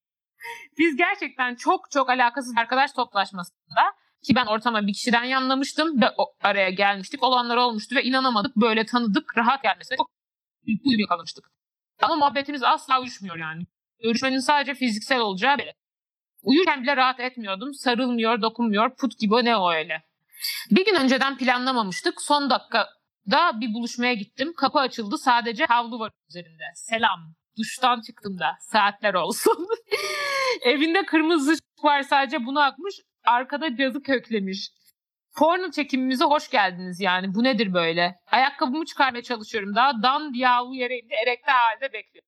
Biz gerçekten çok çok alakasız arkadaş toplaşmasında Ki ben ortama bir kişiden yanlamıştım ve araya gelmiştik. Olanlar olmuştu ve inanamadık. Böyle tanıdık, rahat gelmesine çok büyük yakalamıştık. Ama muhabbetimiz asla uyuşmuyor yani. Görüşmenin sadece fiziksel olacağı belli. Uyurken bile rahat etmiyordum. Sarılmıyor, dokunmuyor. Put gibi ne o öyle. Bir gün önceden planlamamıştık. Son dakikada bir buluşmaya gittim. Kapı açıldı. Sadece havlu var üzerinde. Selam. Duştan çıktım da. Saatler olsun. Evinde kırmızı var sadece bunu akmış. Arkada cazı köklemiş. Porno çekimimize hoş geldiniz yani. Bu nedir böyle? Ayakkabımı çıkarmaya çalışıyorum daha. Dan havlu yere indi. Erekte halde bekliyorum.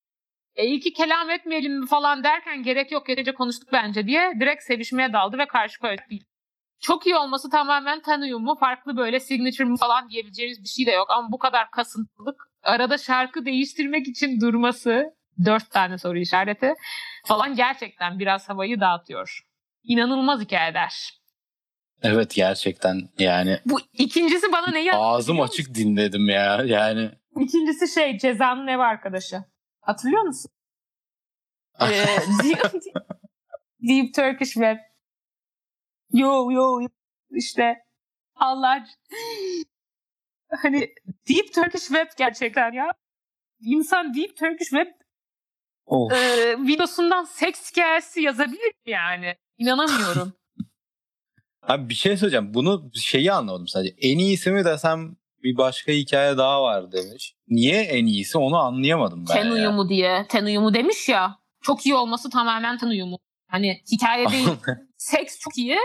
E iyi ki kelam etmeyelim mi falan derken gerek yok yeterince konuştuk bence diye direkt sevişmeye daldı ve karşı koydu. Çok iyi olması tamamen ten uyumu, farklı böyle signature falan diyebileceğimiz bir şey de yok. Ama bu kadar kasıntılık, arada şarkı değiştirmek için durması, dört tane soru işareti falan gerçekten biraz havayı dağıtıyor. İnanılmaz hikayeler. Evet gerçekten yani Bu ikincisi bana neyi ağzım açık dinledim ya. Yani İkincisi şey Ceza'nın ev arkadaşı. Hatırlıyor musun? Ee, Deep, Deep Turkish Web. Yo yo. işte Allah hani Deep Turkish Web gerçekten ya. İnsan Deep Turkish Web of. e, videosundan seks hikayesi yazabilir mi yani? İnanamıyorum. Abi bir şey söyleyeceğim. Bunu şeyi anlamadım sadece. En iyisi mi desem bir başka hikaye daha var demiş. Niye en iyisi onu anlayamadım ben ten ya. uyumu diye. Ten uyumu demiş ya. Çok iyi olması tamamen ten uyumu. Hani hikaye değil. Seks çok iyi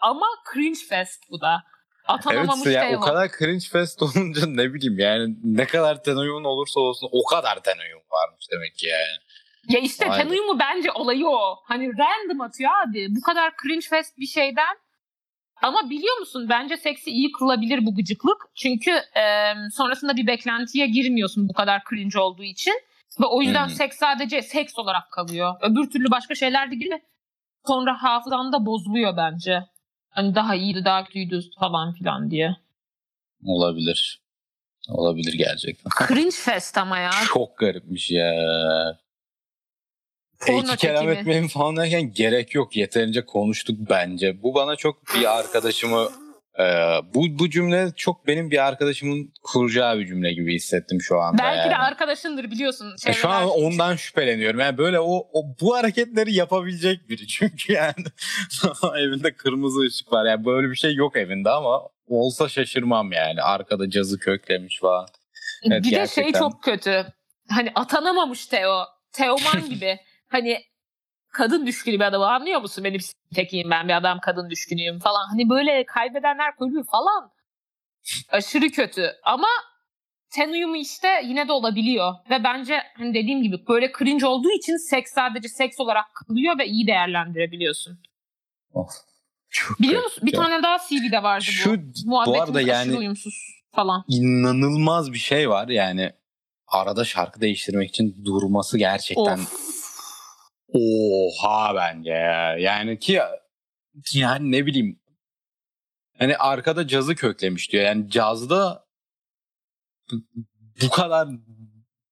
ama cringe fest bu da. Atanamamış evet ya Teo. o kadar cringe fest olunca ne bileyim yani ne kadar ten uyumun olursa olsun o kadar ten uyum varmış demek ki yani. Ya işte Vay ten be. uyumu bence olayı o. Hani random atıyor abi. Bu kadar cringe fest bir şeyden. Ama biliyor musun bence seksi iyi kılabilir bu gıcıklık. Çünkü e, sonrasında bir beklentiye girmiyorsun bu kadar cringe olduğu için. Ve o yüzden Hmm. seks sadece seks olarak kalıyor. Öbür türlü başka şeyler de gibi sonra hafızan da bozuluyor bence. Hani daha iyiydi, daha kötüydü falan filan diye. Olabilir. Olabilir gerçekten. Cringe fest ama ya. Çok garipmiş ya. Porno İki kelam etmeyin falan derken gerek yok. Yeterince konuştuk bence. Bu bana çok bir arkadaşımı e, bu, bu cümle çok benim bir arkadaşımın kuracağı bir cümle gibi hissettim şu anda. Belki yani. de arkadaşındır biliyorsun. E, şu an ondan şüpheleniyorum. Yani böyle o, o bu hareketleri yapabilecek biri. Çünkü yani evinde kırmızı ışık var. Yani böyle bir şey yok evinde ama olsa şaşırmam yani. Arkada cazı köklemiş falan. Evet, bir de şey gerçekten. çok kötü. Hani atanamamış Teo. Teoman gibi. Hani kadın düşkünü bir adamı anlıyor musun? Benim tekiyim ben bir adam kadın düşkünüyüm falan. Hani böyle kaybedenler kulübü falan. Aşırı kötü. Ama ten uyumu işte yine de olabiliyor. Ve bence hani dediğim gibi böyle cringe olduğu için seks sadece seks olarak kalıyor ve iyi değerlendirebiliyorsun. Çok Biliyor musun? Bir ya. tane daha CV'de vardı Şu bu. Muhabbetimiz arada yani- uyumsuz falan. inanılmaz bir şey var. Yani arada şarkı değiştirmek için durması gerçekten Of. Oha bence ya. Yani ki yani ne bileyim hani arkada cazı köklemiş diyor. Yani cazda bu kadar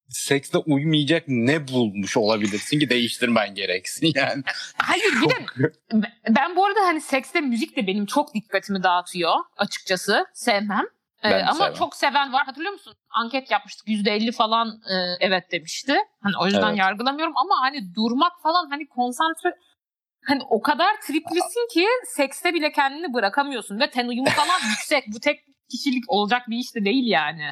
seksle uymayacak ne bulmuş olabilirsin ki değiştirmen gereksin yani. Hayır bir de ben bu arada hani sekste müzik de benim çok dikkatimi dağıtıyor açıkçası. Sevmem. Ee, Ben ama sevmem. çok seven var. Hatırlıyor musun? Anket yapmıştık. %50 falan e, evet demişti. Hani o yüzden Evet. yargılamıyorum ama hani durmak falan hani konsantre hani o kadar triplisin ki sekste bile kendini bırakamıyorsun ve ten uyumu falan yüksek. Bu tek kişilik olacak bir iş de değil yani.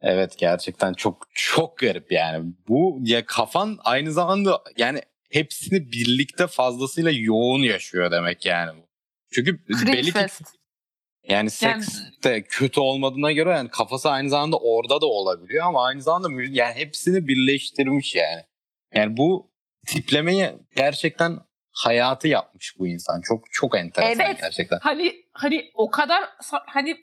Evet gerçekten çok çok garip yani. Bu ya kafan aynı zamanda yani hepsini birlikte fazlasıyla yoğun yaşıyor demek yani. Çünkü Cringe belli ki fest. Yani seks de kötü olmadığına göre yani kafası aynı zamanda orada da olabiliyor ama aynı zamanda yani hepsini birleştirmiş yani. Yani bu tiplemeyi gerçekten hayatı yapmış bu insan. Çok çok enteresan Evet. gerçekten. Hani hani o kadar hani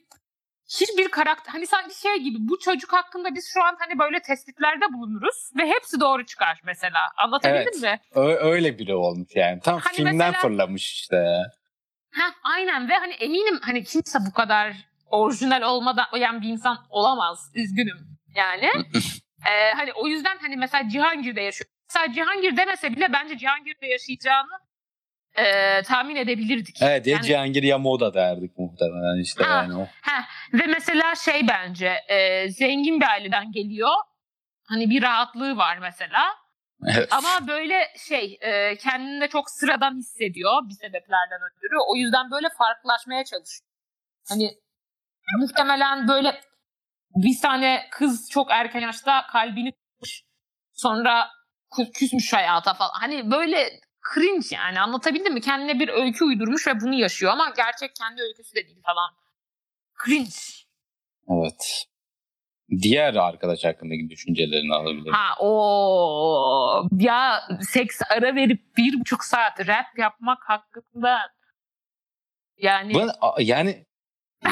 hiçbir karakter hani sanki şey gibi bu çocuk hakkında biz şu an hani böyle tespitlerde bulunuruz ve hepsi doğru çıkar mesela. Anlatabildim Evet. mi? Ö- öyle biri olmuş yani. Tam Hani filmden mesela- fırlamış işte. Ha aynen ve hani eminim hani kimse bu kadar orijinal olmadan uyan bir insan olamaz. Üzgünüm yani. Ee, hani o yüzden hani mesela Cihangir'de yaşıyor. Mesela Cihangir demese bile bence Cihangir'de yaşayacağını e, tahmin edebilirdik. Evet ya Yani- Cihangir ya Moda derdik muhtemelen işte Ha. yani o. Ve mesela şey bence e, zengin bir aileden geliyor. Hani bir rahatlığı var mesela. Evet. Ama böyle şey e, kendini de çok sıradan hissediyor bir sebeplerden ötürü. O yüzden böyle farklılaşmaya çalışıyor. Hani muhtemelen böyle bir tane kız çok erken yaşta kalbini kırmış. Sonra kü- küsmüş hayata falan. Hani böyle cringe yani anlatabildim mi? Kendine bir öykü uydurmuş ve bunu yaşıyor ama gerçek kendi öyküsü de değil falan. Cringe. Evet. Diğer arkadaş hakkındaki düşüncelerini alabilirim. Ha o ya seks ara verip bir buçuk saat rap yapmak hakkında yani Ben, yani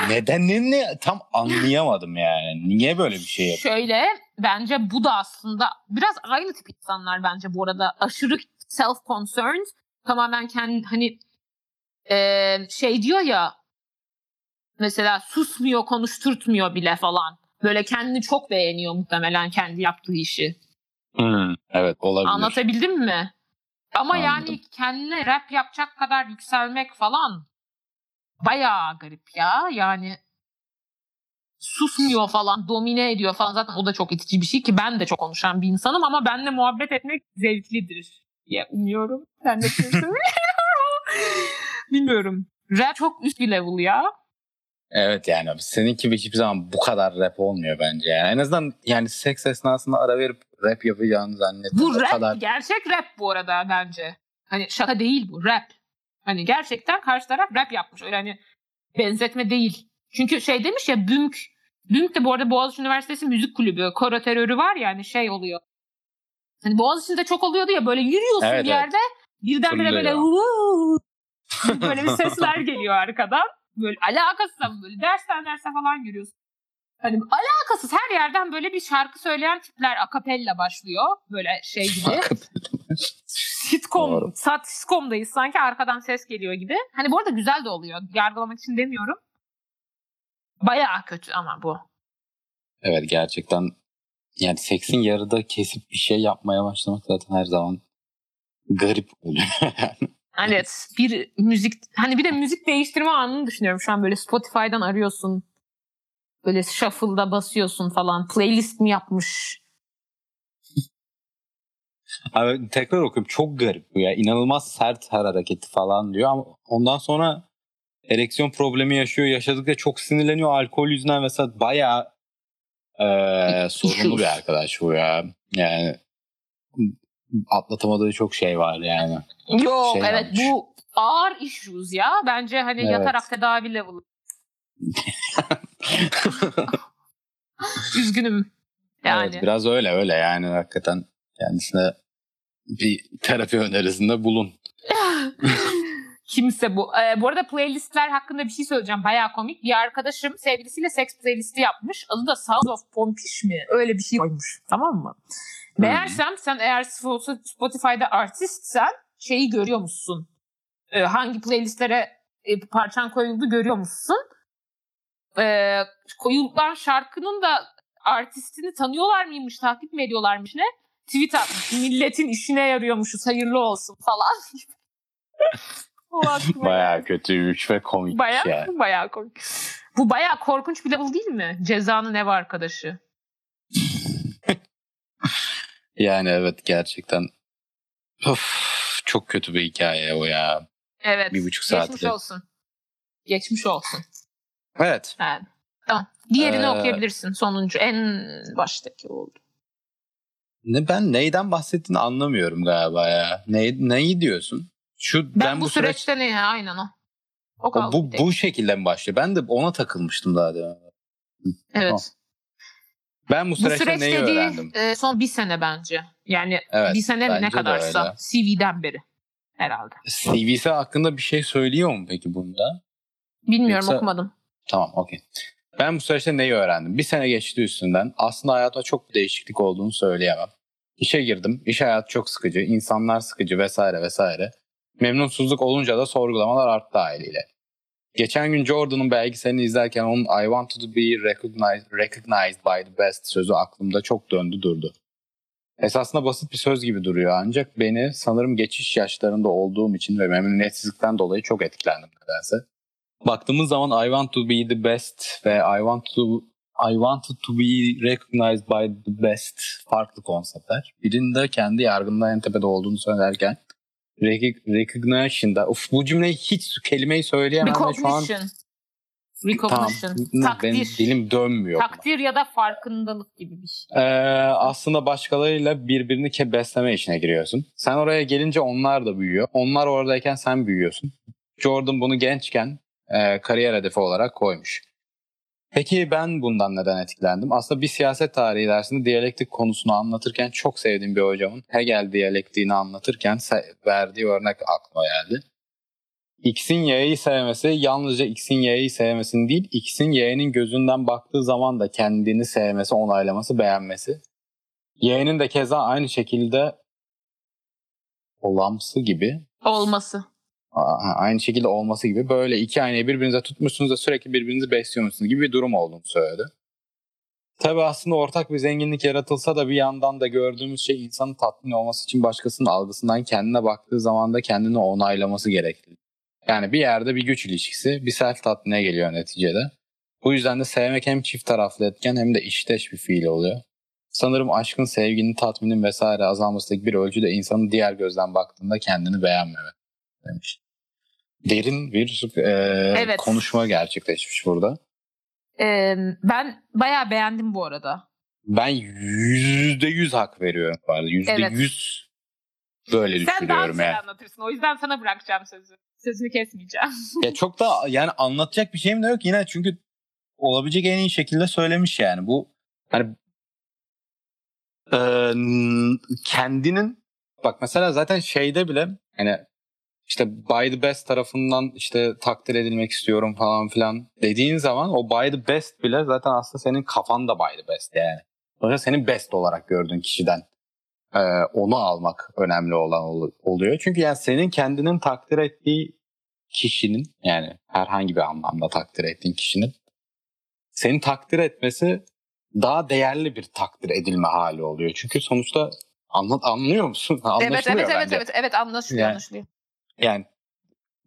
nedenini tam anlayamadım yani. Niye böyle bir şey yapıyor? şöyle bence bu da aslında biraz aynı tip insanlar bence bu arada aşırı self concerned tamamen kendi hani e, şey diyor ya mesela susmuyor konuşturtmuyor bile falan böyle kendini çok beğeniyor muhtemelen kendi yaptığı işi. Hmm, evet olabilir. Anlatabildim mi? Ama Anladım. yani kendine rap yapacak kadar yükselmek falan bayağı garip ya. Yani susmuyor falan, domine ediyor falan. Zaten o da çok itici bir şey ki ben de çok konuşan bir insanım ama benle muhabbet etmek zevklidir diye umuyorum. Sen de? Bilmiyorum. Rap çok üst bir level ya. Evet yani abi, seninki hiçbir zaman bu kadar rap olmuyor bence yani. En azından yani seks esnasında ara verip rap yapacağını zannetmiyorum. Bu O rap, kadar gerçek rap bu arada bence. Hani şaka değil bu, rap. Hani gerçekten karşı taraf rap yapmış. Öyle hani benzetme değil. Çünkü şey demiş ya Bünk, Bünk de bu arada Boğaziçi Üniversitesi Müzik Kulübü. Koro terörü var ya hani şey oluyor. Hani Boğaziçi'nde çok oluyordu ya böyle yürüyorsun Evet, bir evet. yerde birdenbire böyle böyle bir sesler geliyor arkadan. Böyle alakasız ama böyle dersten derse falan yürüyorsun. Hani alakasız her yerden böyle bir şarkı söyleyen tipler akapella başlıyor. Böyle şey gibi. sitcom, sat sitcom'dayız sanki arkadan ses geliyor gibi. Hani bu arada güzel de oluyor. Yargılamak için demiyorum. Bayağı kötü ama bu. Evet gerçekten yani seksin yarıda kesip bir şey yapmaya başlamak zaten her zaman garip oluyor. Evet bir müzik hani bir de müzik değiştirme anını düşünüyorum şu an böyle Spotify'dan arıyorsun. Böyle shuffle'da basıyorsun falan. Playlist mi yapmış? Abi tekrar okuyup çok garip bu ya. İnanılmaz sert her hareketi falan diyor ama ondan sonra ereksiyon problemi yaşıyor. Yaşadıkça çok sinirleniyor. Alkol yüzünden mesela bayağı eee sorunlu bir arkadaş bu ya. Yani atlatamadığı çok şey var yani. Yok Şey evet yapmış. bu ağır issues ya. Bence hani Evet. yatarak tedavi level. Üzgünüm. Yani. Evet, biraz öyle öyle yani hakikaten kendisine bir terapi önerisinde bulun. Kimse bu. Ee, bu arada playlistler hakkında bir şey söyleyeceğim. Bayağı komik. Bir arkadaşım sevgilisiyle seks playlisti yapmış. Adı da Sounds of Pompiş mi? Öyle bir şey koymuş. Tamam mı? Meğersem sen eğer Spotify'da artistsen şeyi görüyor musun? Ee, hangi playlistlere e, parçan koyuldu görüyor musun? Ee, koyulan şarkının da artistini tanıyorlar mıymış, takip mi ediyorlarmış ne? Tweet atmış. Milletin işine yarıyormuşuz, hayırlı olsun falan. Aklıma Bayağı kötüymüş ve komik Bayağı, yani. bayağı korkunç. Bu bayağı korkunç bir level değil mi? Cezanın ev arkadaşı. Yani evet gerçekten of, çok kötü bir hikaye o ya. Evet. Bir buçuk Geçmiş saatlik. olsun. Geçmiş olsun. Evet. Evet. Tamam. Diğerini Ee, okuyabilirsin. Sonuncu. En baştaki oldu. Ne ben neyden bahsettiğini anlamıyorum galiba ya. Ne, neyi diyorsun? Şu Ben, bu, süreç- süreçte ne ya? Aynen o. O o, bu bu şekilde mi başlıyor? Ben de ona takılmıştım daha demin. Evet. Ben bu Bu süreçte süreç neyi dediği öğrendim? e, son bir sene bence. Yani Evet. bir sene ne kadarsa. CV'den beri. Herhalde. CV'si hakkında bir şey söylüyor mu peki bunda? Bilmiyorum Yoksa- okumadım. Tamam okey. Ben bu süreçte neyi öğrendim? Bir sene geçti üstünden. Aslında hayatta çok bir değişiklik olduğunu söyleyemem. İşe girdim. İş hayatı çok sıkıcı. insanlar sıkıcı vesaire vesaire. Memnunsuzluk olunca da sorgulamalar arttı haliyle. Geçen gün Jordan'ın belgeselini izlerken onun I want to be recognized, recognized by the best sözü aklımda çok döndü durdu. esasında basit bir söz gibi duruyor ancak beni sanırım geçiş yaşlarında olduğum için ve memnuniyetsizlikten dolayı çok etkilendim nedense. Baktığımız zaman I want to be the best ve I want to I wanted to be recognized by the best farklı konseptler. Birinde kendi yargında en tepede olduğunu söylerken recognition'da of bu cümleyi hiç kelimeyi söyleyemem şu an Recognition. Recognition. Tamam. Benim Takdir. dilim dönmüyor. buna. Takdir ya da farkındalık gibi bir şey. Ee, aslında başkalarıyla birbirini ke- besleme işine giriyorsun. Sen oraya gelince onlar da büyüyor. Onlar oradayken sen büyüyorsun. Jordan bunu gençken e, kariyer hedefi olarak koymuş. Peki ben bundan neden etkilendim? Aslında bir siyaset tarihi dersinde diyalektik konusunu anlatırken çok sevdiğim bir hocamın Hegel diyalektiğini anlatırken verdiği örnek aklıma geldi. X'in Y'yi sevmesi yalnızca X'in Y'yi sevmesini değil, X'in Y'nin gözünden baktığı zaman da kendini sevmesi, onaylaması, beğenmesi. Y'nin de keza aynı şekilde olamsı gibi, Olması. Aynı şekilde olması gibi böyle iki aynayı birbirinize tutmuşsunuz da sürekli birbirinizi besliyormuşsunuz gibi bir durum olduğunu söyledi. Tabii aslında ortak bir zenginlik yaratılsa da bir yandan da gördüğümüz şey insanın tatmin olması için başkasının algısından kendine baktığı zaman da kendini onaylaması gerekli. Yani bir yerde bir güç ilişkisi bir self tatmine geliyor neticede. Bu yüzden de sevmek hem çift taraflı etken hem de işteş bir fiil oluyor. Sanırım aşkın, sevginin, tatminin vesaire azalmasındaki bir ölçü de insanın diğer gözden baktığında kendini beğenmeme demiş. Derin bir e, Evet. konuşma gerçekleşmiş burada. Ee, ben bayağı beğendim bu arada. Ben yüzde yüz hak veriyorum. Yüzde Evet. yüz böyle Sen daha düşünüyorum güzel yani. anlatırsın. O yüzden sana bırakacağım sözü. Sözünü kesmeyeceğim. Ya çok da yani anlatacak bir şeyim de yok yine çünkü olabilecek en iyi şekilde söylemiş yani. Bu hani e, kendinin bak mesela zaten şeyde bile hani işte by the best tarafından işte takdir edilmek istiyorum falan filan dediğin zaman o by the best bile zaten aslında senin kafan da by the best yani. Sonuçta senin best olarak gördüğün kişiden e, onu almak önemli olan ol- oluyor. Çünkü yani senin kendinin takdir ettiği kişinin yani herhangi bir anlamda takdir ettiğin kişinin seni takdir etmesi daha değerli bir takdir edilme hali oluyor. Çünkü sonuçta anlat anlıyor musun? evet Anlaşılıyor evet evet bence. evet evet anlaşılıyor Yani- anlaşılıyor. Yani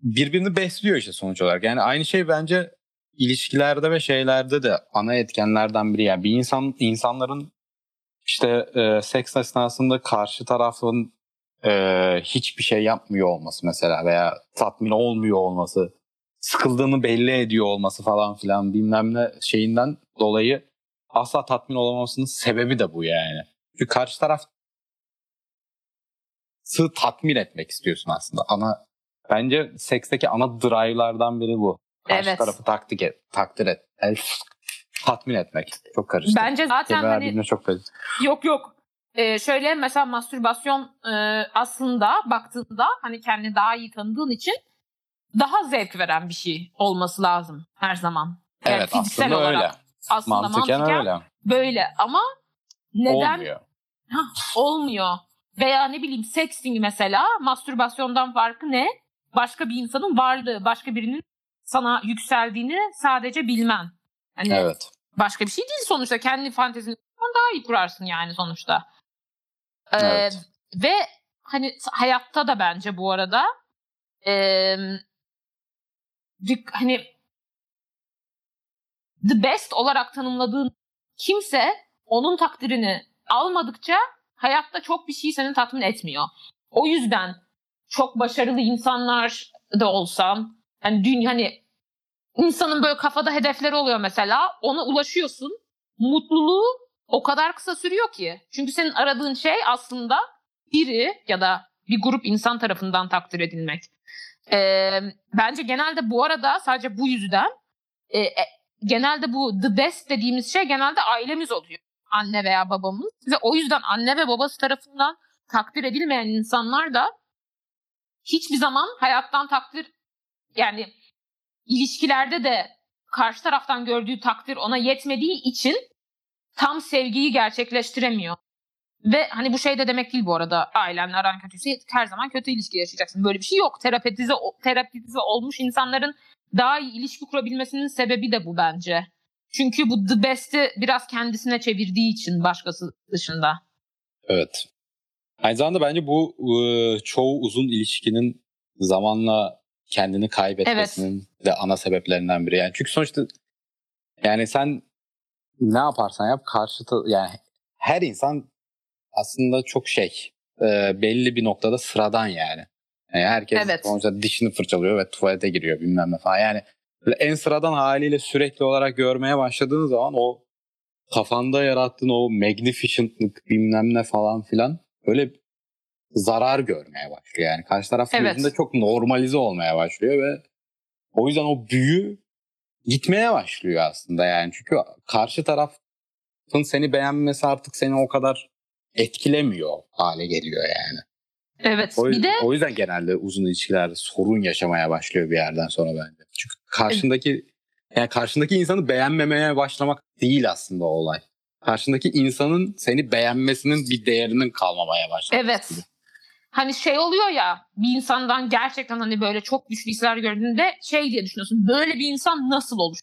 birbirini besliyor işte sonuç olarak. Yani aynı şey bence ilişkilerde ve şeylerde de ana etkenlerden biri. Yani bir insan insanların işte e, seks esnasında karşı tarafın e, hiçbir şey yapmıyor olması mesela veya tatmin olmuyor olması, sıkıldığını belli ediyor olması falan filan bilmem ne şeyinden dolayı asla tatmin olamamasının sebebi de bu yani. Çünkü karşı taraf sı tatmin etmek istiyorsun aslında. Ana bence seksteki ana drive'lardan biri bu. Karşı Evet. tarafı takdir et, takdir et, el, tatmin etmek. Çok karıştı. Bence zaten Kelimeler hani çok karıştı. Yok yok. Ee, şöyle mesela mastürbasyon e, aslında baktığında hani kendini daha iyi tanıdığın için daha zevk veren bir şey olması lazım her zaman. Yani Evet fiziksel aslında olarak. öyle. Aslında Mantıken, mantıken, öyle. böyle ama neden Olmuyor. olmuyor? Veya ne bileyim sexting mesela mastürbasyondan farkı ne? Başka bir insanın varlığı, başka birinin sana yükseldiğini sadece bilmen. Hani Evet. başka bir şey değil sonuçta. Kendi fantezini daha iyi kurarsın yani sonuçta. Ee, Evet. Ve hani hayatta da bence bu arada bir- hani the best olarak tanımladığın kimse onun takdirini almadıkça hayatta çok bir şey seni tatmin etmiyor. O yüzden çok başarılı insanlar da olsan hani dün hani insanın böyle kafada hedefleri oluyor mesela ona ulaşıyorsun mutluluğu o kadar kısa sürüyor ki. Çünkü senin aradığın şey aslında biri ya da bir grup insan tarafından takdir edilmek. Ee, bence genelde bu arada sadece bu yüzden e, genelde bu the best dediğimiz şey genelde ailemiz oluyor. Anne veya babamız. Ve o yüzden anne ve babası tarafından takdir edilmeyen insanlar da hiçbir zaman hayattan takdir yani ilişkilerde de karşı taraftan gördüğü takdir ona yetmediği için tam sevgiyi gerçekleştiremiyor. Ve hani bu şey de demek değil bu arada ailenle aran kötüyse her zaman kötü ilişki yaşayacaksın. Böyle bir şey yok. Terapetize, terapetize olmuş insanların daha iyi ilişki kurabilmesinin sebebi de bu bence. Çünkü bu the best'i biraz kendisine çevirdiği için başkası dışında. Evet. Aynı zamanda bence bu e, çoğu uzun ilişkinin zamanla kendini kaybetmesinin de ana sebeplerinden biri. Yani çünkü sonuçta yani sen ne yaparsan yap karşı yani her insan aslında çok şey e, belli bir noktada sıradan yani. Yani herkes Evet. sonuçta dişini fırçalıyor ve tuvalete giriyor bilmem ne falan. Yani en sıradan haliyle sürekli olarak görmeye başladığın zaman o kafanda yarattığın o magnificentlık bilmem ne falan filan böyle zarar görmeye başlıyor. Yani karşı taraf Evet. gözünde çok normalize olmaya başlıyor ve o yüzden o büyü gitmeye başlıyor aslında yani. Çünkü karşı tarafın seni beğenmesi artık seni o kadar etkilemiyor hale geliyor yani. Evet. O, bir de o yüzden genelde uzun ilişkilerde sorun yaşamaya başlıyor bir yerden sonra bence. Çünkü karşındaki yani karşındaki insanı beğenmemeye başlamak değil aslında o olay. Karşındaki insanın seni beğenmesinin bir değerinin kalmamaya başlaması. Evet. gibi. Hani şey oluyor ya bir insandan gerçekten hani böyle çok güçlü hisler gördüğünde şey diye düşünüyorsun. Böyle bir insan nasıl olur?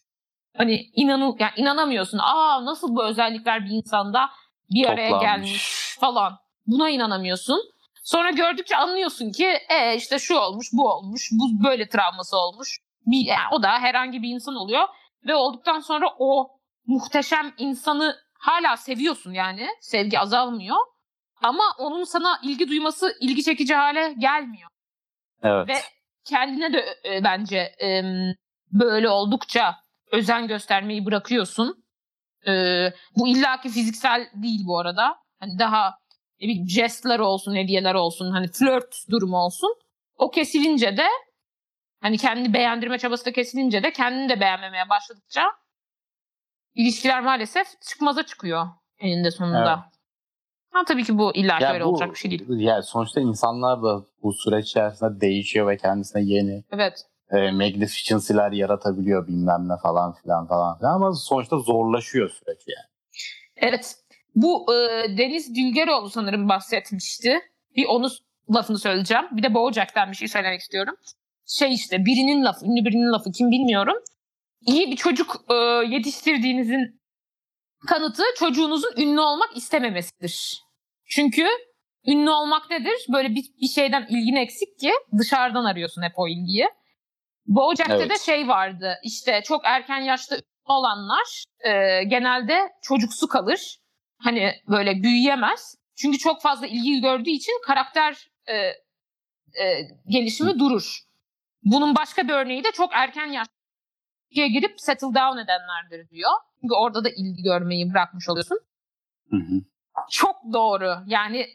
Hani inanı yani inanamıyorsun. Aa nasıl bu özellikler bir insanda bir araya Toplanmış. gelmiş falan. Buna inanamıyorsun. Sonra gördükçe anlıyorsun ki e işte şu olmuş, bu olmuş, bu böyle travması olmuş. Bir, yani o da herhangi bir insan oluyor ve olduktan sonra o muhteşem insanı hala seviyorsun yani. Sevgi azalmıyor. Ama onun sana ilgi duyması ilgi çekici hale gelmiyor. Evet. Ve kendine de e, bence e, böyle oldukça özen göstermeyi bırakıyorsun. E, bu illaki fiziksel değil bu arada. Hani daha ne bileyim jestler olsun, hediyeler olsun, hani flört durumu olsun. O kesilince de hani kendini beğendirme çabası da kesilince de kendini de beğenmemeye başladıkça ilişkiler maalesef çıkmaza çıkıyor eninde sonunda. Evet. Ama tabii ki bu illaki Ya öyle bu- olacak bir şey değil. Yani sonuçta insanlar da bu süreç içerisinde değişiyor ve kendisine yeni Evet. e, magnificency'ler yaratabiliyor bilmem ne falan filan falan filan ama sonuçta zorlaşıyor süreç yani. Evet. Bu e, Deniz Dülgeroğlu sanırım bahsetmişti. Bir onu lafını söyleyeceğim. Bir de Bojack'tan bir şey söylemek istiyorum. Şey işte birinin lafı, ünlü birinin lafı kim bilmiyorum. İyi bir çocuk e, yetiştirdiğinizin kanıtı çocuğunuzun ünlü olmak istememesidir. Çünkü ünlü olmak nedir? Böyle bir, bir şeyden ilgin eksik ki dışarıdan arıyorsun hep o ilgiyi. Bojack'te Evet. de şey vardı. İşte çok erken yaşta olanlar e, genelde çocuksu kalır. Hani böyle büyüyemez. Çünkü çok fazla ilgi gördüğü için karakter e, e, gelişimi durur. Bunun başka bir örneği de çok erken yaşta girip settle down edenlerdir diyor. Çünkü orada da ilgi görmeyi bırakmış oluyorsun. Hı hı. Çok doğru. Yani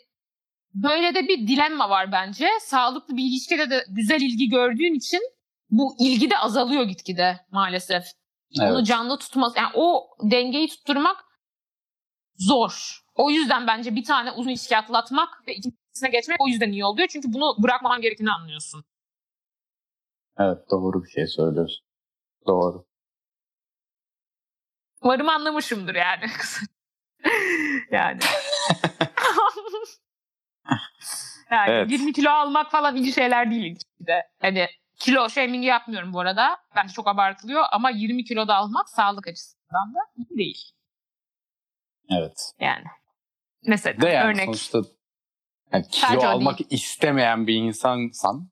böyle de bir dilemma var bence. Sağlıklı bir ilişkide de güzel ilgi gördüğün için bu ilgi de azalıyor gitgide maalesef. Onu Evet. canlı tutması, yani o dengeyi tutturmak zor. O yüzden bence bir tane uzun ilişki atlatmak ve ikincisine geçmek o yüzden iyi oluyor. Çünkü bunu bırakmaman gerektiğini anlıyorsun. evet doğru bir şey söylüyorsun. Doğru. Umarım anlamışımdır yani. yani. yani Evet. 20 kilo almak falan iyi şeyler değil ilişkide. Hani kilo shaming yapmıyorum bu arada. Bence çok abartılıyor ama 20 kilo da almak sağlık açısından da iyi değil. Evet. Yani. Mesela De yani örnek. sonuçta yani Sadece kilo o almak istemeyen bir insansan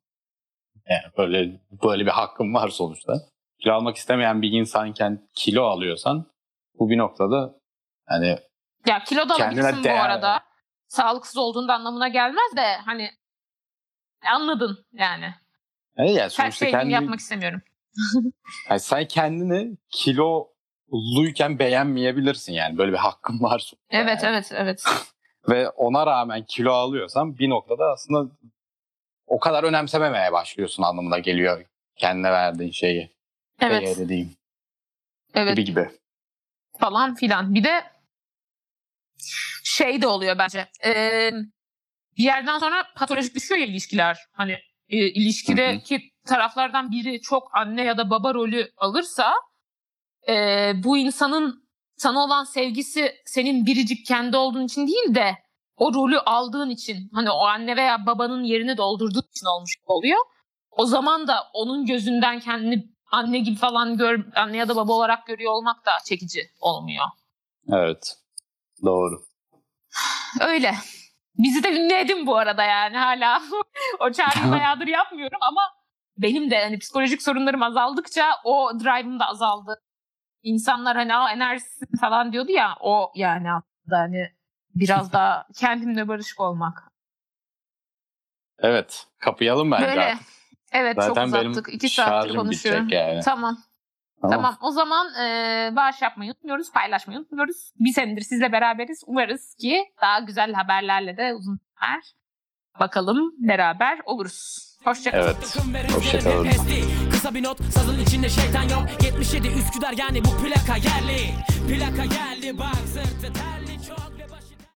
yani böyle böyle bir hakkın var sonuçta. Kilo almak istemeyen bir insanken kilo alıyorsan bu bir noktada hani Ya kilo da alabilirsin bu değer arada. Sağlıksız olduğunda anlamına gelmez de hani anladın yani. yani yani sonuçta şeyi kendi, yapmak istemiyorum. yani sen kendini kiloluyken beğenmeyebilirsin yani böyle bir hakkın var Evet yani. evet evet. Ve ona rağmen kilo alıyorsan bir noktada aslında o kadar önemsememeye başlıyorsun anlamına geliyor kendine verdiğin şeyi. Evet. Değeri diyeyim. Evet Gibi gibi. falan filan. Bir de şey de oluyor bence. Ee, bir yerden sonra patolojik düşüyor ya ilişkiler. Hani e, ilişkideki taraflardan biri çok anne ya da baba rolü alırsa e, bu insanın sana olan sevgisi senin biricik kendi olduğun için değil de o rolü aldığın için hani o anne veya babanın yerini doldurduğun için olmuş oluyor. O zaman da onun gözünden kendini anne gibi falan gör, anne ya da baba olarak görüyor olmak da çekici olmuyor. Evet. Doğru. Öyle. Bizi de ünlü edin bu arada yani hala. o çağrıyı bayağıdır yapmıyorum ama benim de hani psikolojik sorunlarım azaldıkça o drive'ım da azaldı. İnsanlar hani "Aa, enerjisi falan diyordu ya o yani aslında hani biraz daha kendimle barışık olmak. Evet. Kapayalım bence Böyle. artık. Evet Zaten çok uzattık. İki saattir konuşuyorum. yani. Tamam. Tamam. O zaman e, bağış yapmayı unutmuyoruz, paylaşmayı unutmuyoruz. Bir senedir sizle beraberiz. Umarız ki daha güzel haberlerle de uzun sürer. Bakalım beraber oluruz. Hoşçakalın. Evet. Takım Kısa bir not sazın içinde şeytan yok. 77 Üsküdar yani bu plaka yerli. Plaka geldi bak sırtı terli